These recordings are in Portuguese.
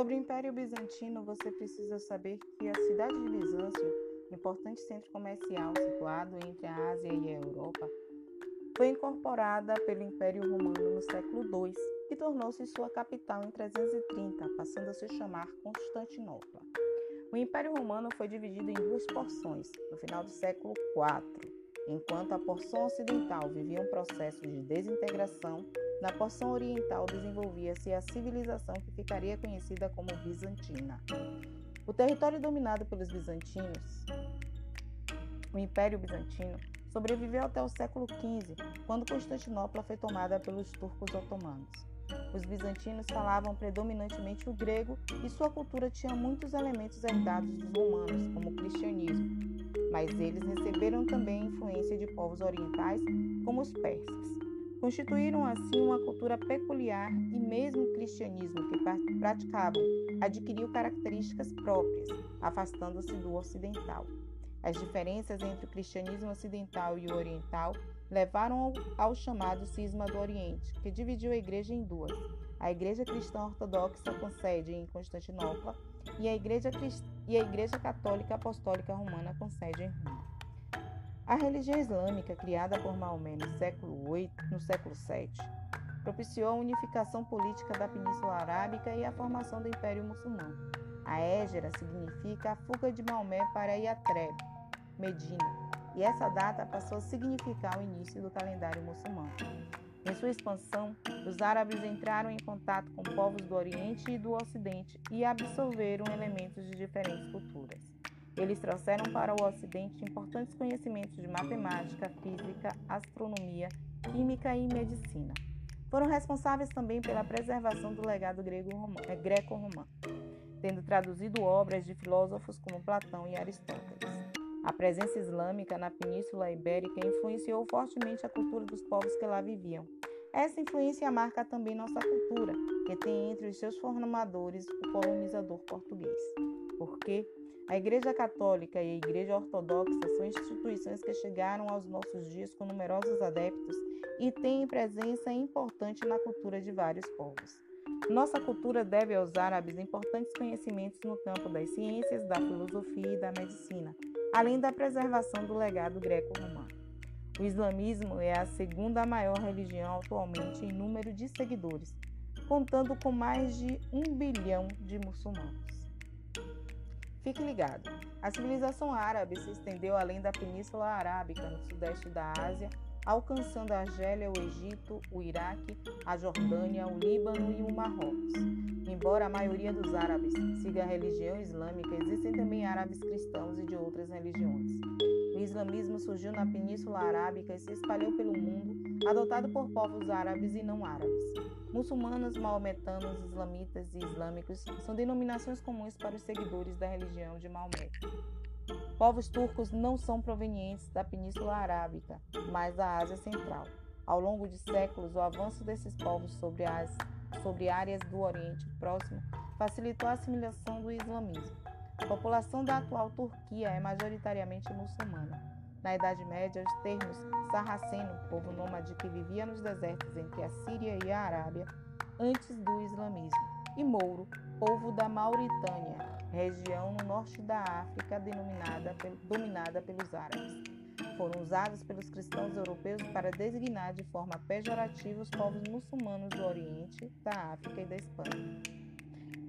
Sobre o Império Bizantino, você precisa saber que a cidade de Bizâncio, importante centro comercial situado entre a Ásia e a Europa, foi incorporada pelo Império Romano no século II e tornou-se sua capital em 330, passando a se chamar Constantinopla. O Império Romano foi dividido em duas porções no final do século IV. Enquanto a porção ocidental vivia um processo de desintegração, na porção oriental desenvolvia-se a civilização que ficaria conhecida como bizantina. O território dominado pelos bizantinos, o Império Bizantino, sobreviveu até o século XV, quando Constantinopla foi tomada pelos turcos otomanos. Os bizantinos falavam predominantemente o grego e sua cultura tinha muitos elementos herdados dos romanos, como o cristianismo, mas eles receberam também a influência de povos orientais, como os persas. Constituíram assim uma cultura peculiar e mesmo o cristianismo que praticavam adquiriu características próprias, afastando-se do ocidental. As diferenças entre o cristianismo ocidental e o oriental levaram ao, chamado Cisma do Oriente, que dividiu a igreja em duas: a Igreja Cristã Ortodoxa, com sede em Constantinopla, e a Igreja, e a igreja Católica Apostólica Romana, com sede em Roma. A religião islâmica, criada por Maomé no século VIII, no século VII, propiciou a unificação política da Península Arábica e a formação do Império Muçulmano. A Égera significa a fuga de Maomé para Yatreb, Medina, e essa data passou a significar o início do calendário muçulmano. Em sua expansão, os árabes entraram em contato com povos do Oriente e do Ocidente e absorveram elementos de diferentes culturas. Eles trouxeram para o Ocidente importantes conhecimentos de matemática, física, astronomia, química e medicina. Foram responsáveis também pela preservação do legado eh, greco-romano, tendo traduzido obras de filósofos como Platão e Aristóteles. A presença islâmica na Península Ibérica influenciou fortemente a cultura dos povos que lá viviam. Essa influência marca também nossa cultura, que tem entre os seus formadores o colonizador português. Porque a Igreja Católica e a Igreja Ortodoxa são instituições que chegaram aos nossos dias com numerosos adeptos e têm presença importante na cultura de vários povos. Nossa cultura deve aos árabes importantes conhecimentos no campo das ciências, da filosofia e da medicina, além da preservação do legado greco-romano. O islamismo é a segunda maior religião atualmente em número de seguidores, contando com mais de um bilhão de muçulmanos. Fique ligado: a civilização árabe se estendeu além da Península Arábica, no sudeste da Ásia, alcançando a Argélia, o Egito, o Iraque, a Jordânia, o Líbano e o Marrocos. Embora a maioria dos árabes siga a religião islâmica, existem também árabes cristãos e de outras religiões. O islamismo surgiu na Península Arábica e se espalhou pelo mundo, adotado por povos árabes e não árabes. Muçulmanos, maometanos, islamitas e islâmicos são denominações comuns para os seguidores da religião de Maomé. Povos turcos não são provenientes da Península Arábica, mas da Ásia Central. Ao longo de séculos, o avanço desses povos sobre, as, sobre áreas do Oriente Próximo facilitou a assimilação do islamismo. A população da atual Turquia é majoritariamente muçulmana. Na Idade Média, os termos sarraceno, povo nômade que vivia nos desertos entre a Síria e a Arábia, antes do islamismo, e mouro, povo da Mauritânia, região no norte da África denominada, dominada pelos árabes. Foram usados pelos cristãos europeus para designar de forma pejorativa os povos muçulmanos do Oriente, da África e da Espanha.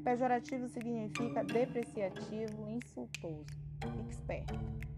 Pejorativo significa depreciativo, insultoso. Fique esperto.